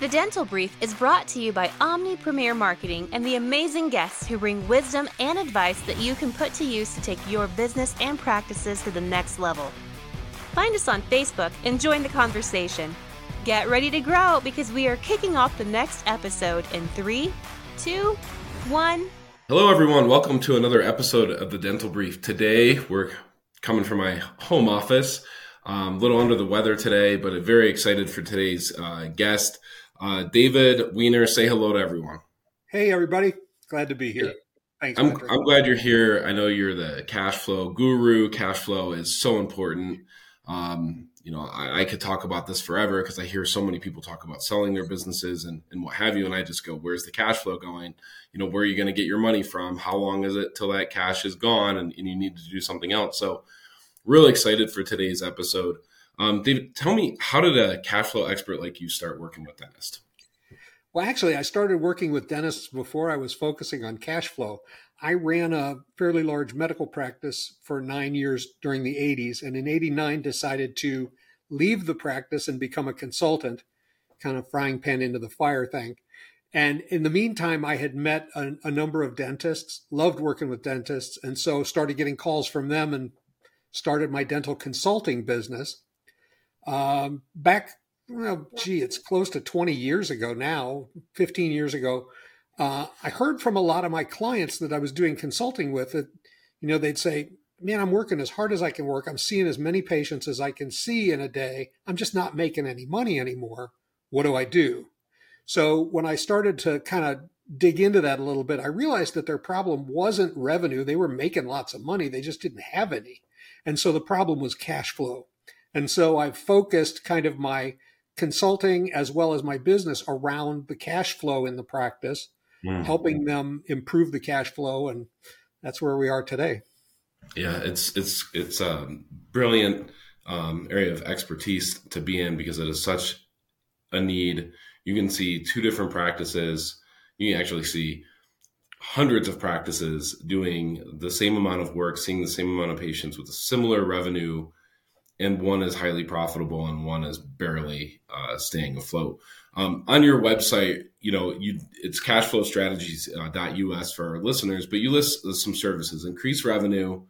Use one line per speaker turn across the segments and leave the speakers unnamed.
The Dental Brief is brought to you by Omni Premier Marketing and the amazing guests who bring wisdom and advice that you can put to use to take your business and practices to the next level. Find us on Facebook and join the conversation. Get ready to grow because we are kicking off the next episode in three, two, one.
Hello, everyone. Welcome to another episode of the Dental Brief. Today, we're coming from my home office. Um, a little under the weather today, but very excited for today's uh, guest, uh, David Wiener. Say hello to everyone.
Hey, everybody. Glad to be here. Thanks.
I'm, I'm glad you're here. I know you're the cash flow guru. Cash flow is so important. Um, you know, I, I, could talk about this forever because I hear so many people talk about selling their businesses and, and what have you. And I just go, where's the cash flow going? You know, where are you going to get your money from? How long is it till that cash is gone and, and you need to do something else? So, really excited for today's episode. Um, David, tell me, how did a cash flow expert like you start working with dentists?
Well, actually, I started working with dentists before I was focusing on cash flow. I ran a fairly large medical practice for nine years during the 80s, and in 89 decided to leave the practice and become a consultant, kind of frying pan into the fire thing. And in the meantime, I had met a, a number of dentists, loved working with dentists, and so started getting calls from them and started my dental consulting business. Um, back, well, gee, it's close to 20 years ago now, 15 years ago. Uh, I heard from a lot of my clients that I was doing consulting with that, you know, they'd say, man, I'm working as hard as I can work. I'm seeing as many patients as I can see in a day. I'm just not making any money anymore. What do I do? So when I started to kind of dig into that a little bit, I realized that their problem wasn't revenue. They were making lots of money. They just didn't have any. And so the problem was cash flow. And so I've focused kind of my consulting as well as my business around the cash flow in the practice, mm. helping them improve the cash flow. And that's where we are today.
Yeah, it's it's it's a brilliant um, area of expertise to be in because it is such a need. You can see two different practices. You can actually see hundreds of practices doing the same amount of work, seeing the same amount of patients with a similar revenue, and one is highly profitable and one is barely uh, staying afloat. Um, on your website, you know, you it's cashflowstrategies.us uh, for our listeners, but you list some services: increase revenue,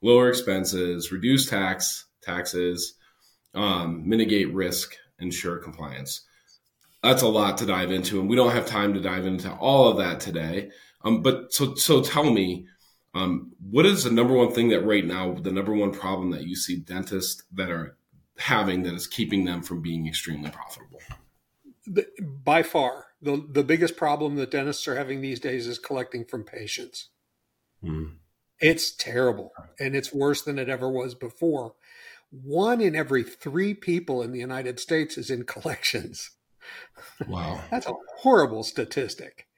lower expenses, reduce tax taxes, um, mitigate risk, ensure compliance. That's a lot to dive into, and we don't have time to dive into all of that today. Um, but so so tell me, um, what is the number one thing that right now, the number one problem that you see dentists that are having that is keeping them from being extremely profitable?
By far, the the biggest problem that dentists are having these days is collecting from patients. Mm. It's terrible, and it's worse than it ever was before. One in every three people in the United States is in collections.
Wow,
that's a horrible statistic.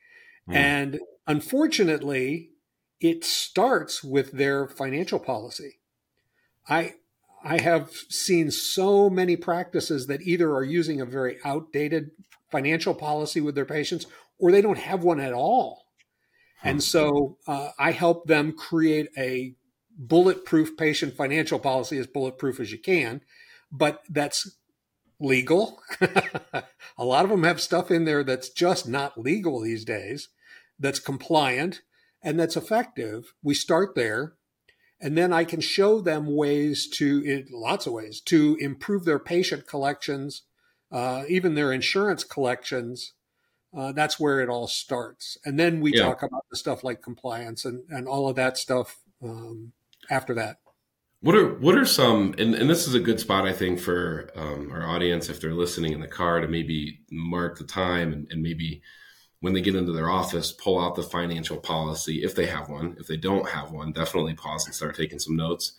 Mm. And Unfortunately, it starts with their financial policy. I I have seen so many practices that either are using a very outdated financial policy with their patients or they don't have one at all. And so uh, I help them create a bulletproof patient financial policy, as bulletproof as you can, but that's legal. a lot of them have stuff in there that's just not legal these days that's compliant and that's effective. We start there. And then I can show them ways to, lots of ways, to improve their patient collections, uh, even their insurance collections. Uh, that's where it all starts. And then we yeah. talk about the stuff like compliance and, and all of that stuff um, after that.
What are what are some and, and this is a good spot I think for um, our audience if they're listening in the car to maybe mark the time and, and maybe when they get into their office, pull out the financial policy if they have one. If they don't have one, definitely pause and start taking some notes.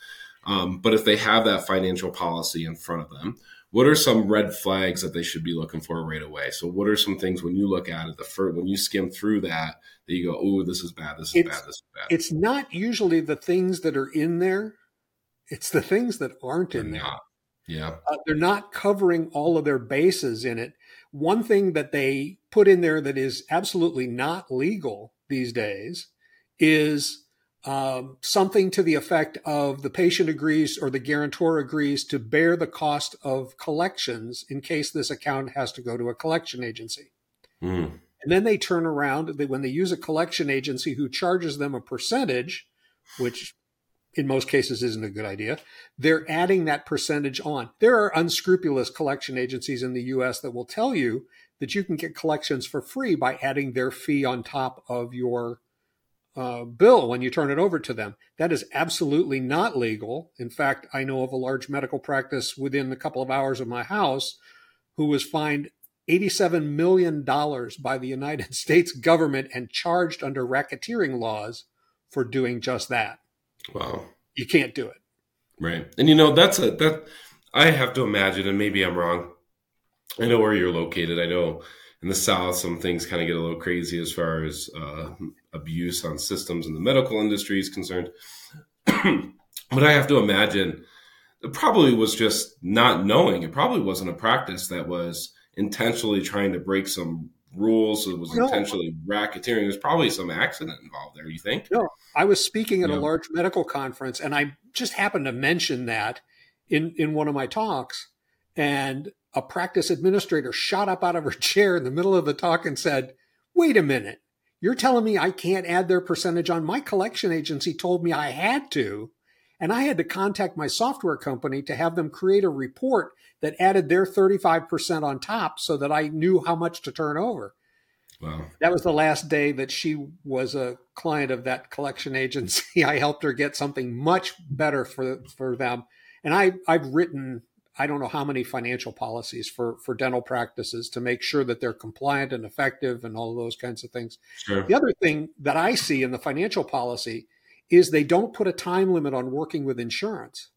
Um, but if they have that financial policy in front of them, what are some red flags that they should be looking for right away? So, what are some things when you look at it, the first, when you skim through that, that you go, "Oh, this is bad. This is
it's,
bad. This is bad."
It's not usually the things that are in there; it's the things that aren't they're in there.
Yeah,
uh, they're not covering all of their bases in it. One thing that they put in there that is absolutely not legal these days is um, something to the effect of the patient agrees or the guarantor agrees to bear the cost of collections in case this account has to go to a collection agency. Mm. And then they turn around they, when they use a collection agency who charges them a percentage, which in most cases isn't a good idea. They're adding that percentage on. There are unscrupulous collection agencies in the US that will tell you that you can get collections for free by adding their fee on top of your uh, bill when you turn it over to them. That is absolutely not legal. In fact, I know of a large medical practice within a couple of hours of my house who was fined $87 million by the United States government and charged under racketeering laws for doing just that.
Wow.
You can't do it.
Right. And you know, that's a, that I have to imagine, and maybe I'm wrong. I know where you're located. I know in the South, some things kind of get a little crazy as far as uh, abuse on systems in the medical industry is concerned. but I have to imagine it probably was just not knowing. It probably wasn't a practice that was intentionally trying to break some rules. It was no. intentionally racketeering. There's probably some accident involved there. You think?
No, I was speaking at yeah. a large medical conference, and I just happened to mention that in in one of my talks, and a practice administrator shot up out of her chair in the middle of the talk and said, "Wait a minute." You're telling me I can't add their percentage on? My collection agency told me I had to. And I had to contact my software company to have them create a report that added their 35% on top so that I knew how much to turn over. Wow. That was the last day that she was a client of that collection agency. I helped her get something much better for for them. And I I've written I don't know how many financial policies for for dental practices to make sure that they're compliant and effective and all those kinds of things. Sure. The other thing that I see in the financial policy is they don't put a time limit on working with insurance.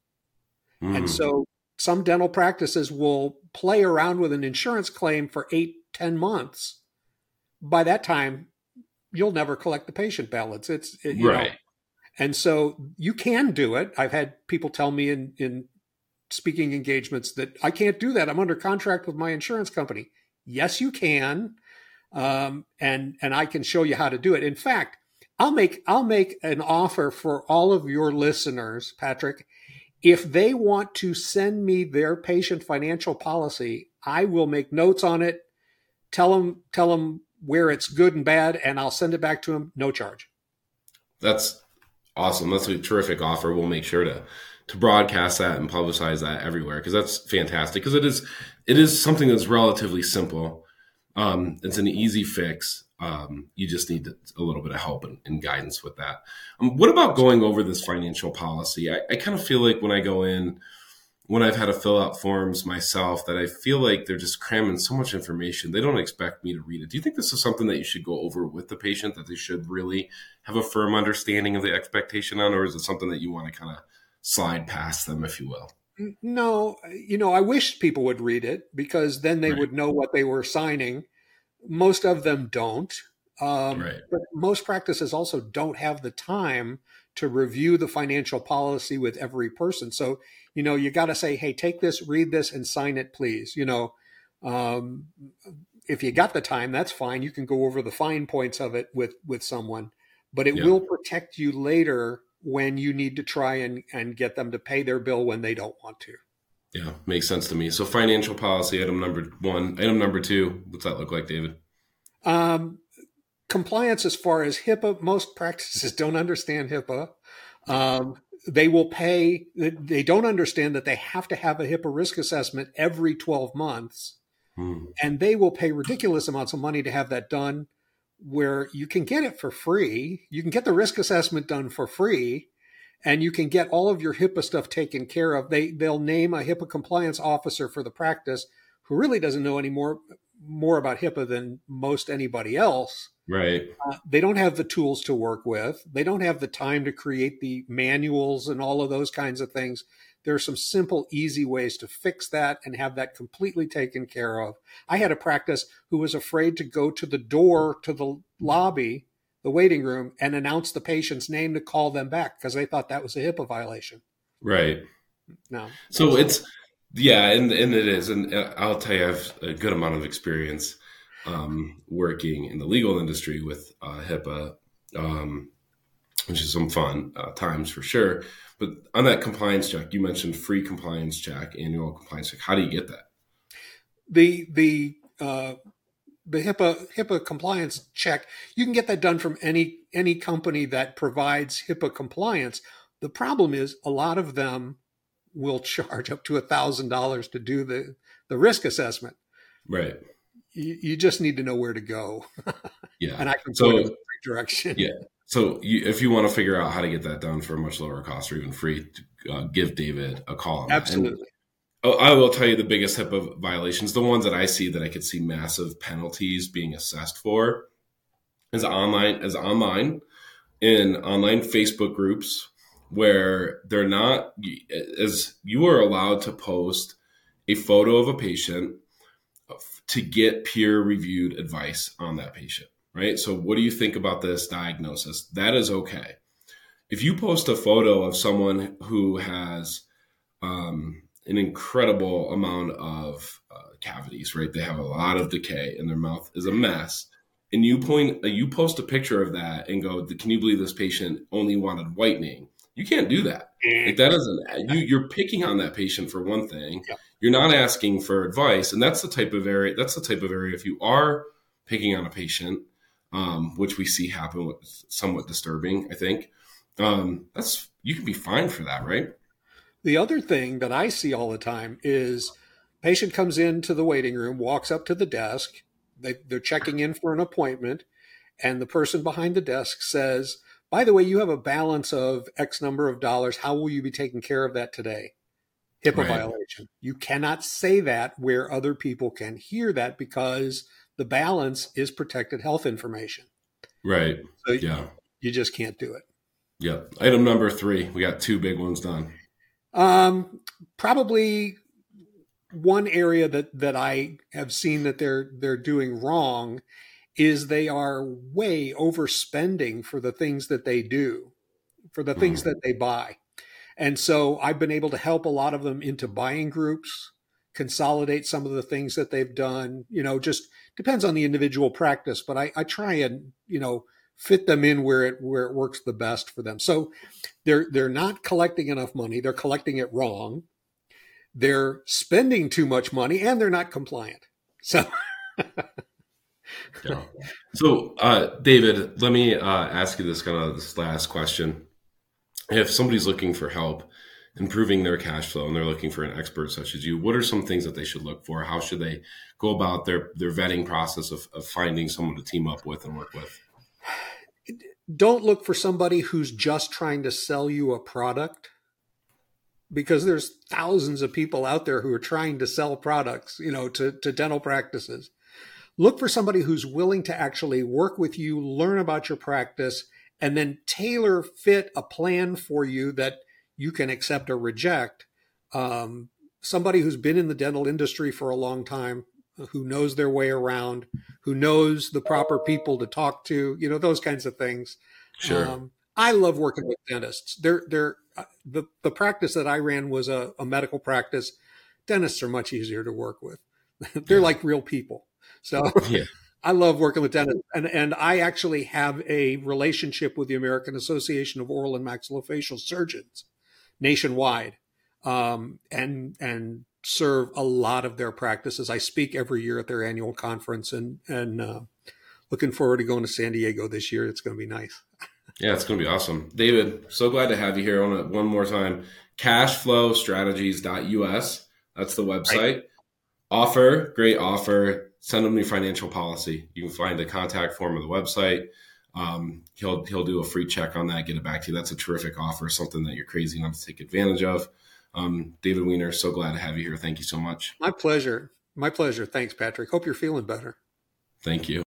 Mm. And so some dental practices will play around with an insurance claim for eight, ten months. By that time, you'll never collect the patient balance. It's it, right. Know, and so you can do it. I've had people tell me in, in speaking engagements that I can't do that. I'm under contract with my insurance company. Yes, you can. Um, and, and I can show you how to do it. In fact, I'll make I'll make an offer for all of your listeners, Patrick. If they want to send me their patient financial policy, I will make notes on it. Tell them tell them where it's good and bad, and I'll send it back to them, no charge.
That's awesome. That's a terrific offer. We'll make sure to to broadcast that and publicize that everywhere because that's fantastic. Because it is it is something that's relatively simple. Um, it's an easy fix um, you just need a little bit of help and, and guidance with that. Um, what about going over this financial policy? I, I kind of feel like when I go in, when I've had to fill out forms myself, that I feel like they're just cramming so much information. They don't expect me to read it. Do you think this is something that you should go over with the patient that they should really have a firm understanding of the expectation on, or is it something that you want to kind of slide past them, if you will?
No, you know, I wish people would read it because then they right. would know what they were signing most of them don't. Um, right. But most practices also don't have the time to review the financial policy with every person. So, you know, you got to say, hey, take this, read this, and sign it, please. You know, um, if you got the time, that's fine. You can go over the fine points of it with with someone, but it yeah. will protect you later when you need to try and, and get them to pay their bill when they don't want to.
Yeah, makes sense to me. So financial policy item number one, item number two. What's that look like, David?
Um, compliance as far as HIPAA. Most practices don't understand HIPAA. Um, they will pay. They don't understand that they have to have a HIPAA risk assessment every twelve months, hmm. and they will pay ridiculous amounts of money to have that done. Where you can get it for free, you can get the risk assessment done for free and you can get all of your HIPAA stuff taken care of. They they'll name a HIPAA compliance officer for the practice who really doesn't know any more more about HIPAA than most anybody else.
Right.
Uh, they don't have the tools to work with. They don't have the time to create the manuals and all of those kinds of things. There are some simple, easy ways to fix that and have that completely taken care of. I had a practice who was afraid to go to the door to the lobby the waiting room and announce the patient's name to call them back because they thought that was a HIPAA violation.
Right.
No.
So it's yeah, and and it is, and uh, I'll tell you, I have a good amount of experience um, working in the legal industry with uh, HIPAA. Um, which is some fun uh, times for sure. But on that compliance check, you mentioned free compliance check, annual compliance check. How do you get that?
The the uh, the HIPAA HIPAA compliance check, you can get that done from any any company that provides HIPAA compliance. The problem is a lot of them will charge up to a thousand dollars to do the the risk assessment.
Right.
You, you just need to know where to go.
Yeah.
and I can
So-
in the right direction.
Yeah. So you, if you want to figure out how to get that done for a much lower cost or even free, uh, give David a call.
Absolutely.
Oh, I will tell you the biggest HIPAA violations, the ones that I see that I could see massive penalties being assessed for, is online as online in online Facebook groups where they're not as you are allowed to post a photo of a patient to get peer reviewed advice on that patient, right? So what do you think about this diagnosis? That is okay. If you post a photo of someone who has um, an incredible amount of uh, cavities, right? They have a lot of decay and their mouth is a mess. And you point, uh, you post a picture of that and go, "Can you believe this patient only wanted whitening?" You can't do that. Like that doesn't. You, you're picking on that patient for one thing.
Yeah.
You're not asking for advice, and that's the type of area. That's the type of area. If you are picking on a patient, um, which we see happen, somewhat disturbing, I think. Um, that's you can be fined for that, right?
The other thing that I see all the time is patient comes into the waiting room, walks up to the desk, they, they're checking in for an appointment, and the person behind the desk says, "By the way, you have a balance of X number of dollars. How will you be taking care of that today?" HIPAA
Right.
violation. You cannot say that where other people can hear that because the balance is protected health information.
Right.
So
Yeah.
you just can't do it.
Yep. Item number three. We got two big ones done.
Um, probably one area that that I have seen that they're they're doing wrong is they are way overspending for the things that they do, for the things
Mhm.
that they buy. And so I've been able to help a lot of them into buying groups, consolidate some of the things that they've done. You know, just depends on the individual practice, but I, I try and, you know, fit them in where it where it works the best for them. So they're they're not collecting enough money, they're collecting it wrong. They're spending too much money and they're not compliant. So
Yeah. So, uh, David, let me uh, ask you this kind of this last question. If somebody's looking for help improving their cash flow and they're looking for an expert such as you, what are some things that they should look for? How should they go about their their vetting process of, of finding someone to team up with and work with?
Don't look for somebody who's just trying to sell you a product because there's thousands of people out there who are trying to sell products, you know, to, to dental practices. Look for somebody who's willing to actually work with you, learn about your practice, and then tailor fit a plan for you that you can accept or reject. Um, somebody who's been in the dental industry for a long time, who knows their way around, who knows the proper people to talk to, you know, those kinds of things.
Sure.
Um, I love working with dentists. They're they're uh, the the practice that I ran was a, a medical practice. Dentists are much easier to work with. they're
Yeah.
like real people. So
yeah.
I love working with dentists, and and I actually have a relationship with the American Association of Oral and Maxillofacial Surgeons nationwide, um, and and serve a lot of their practices. I speak every year at their annual conference, and and uh, looking forward to going to San Diego this year. It's going to be nice.
Yeah, it's going to be awesome. David, so glad to have you here on it one more time. Cashflowstrategies.us. That's the website. Offer, great offer. Send them your financial policy. You can find the contact form on the website. Um, he'll he'll do a free check on that, get it back to you. That's a terrific offer, something that you're crazy enough to take advantage of. Um, David Wiener, so glad to have you here. Thank you so much.
My pleasure. My pleasure. Thanks, Patrick. Hope you're feeling better.
Thank you.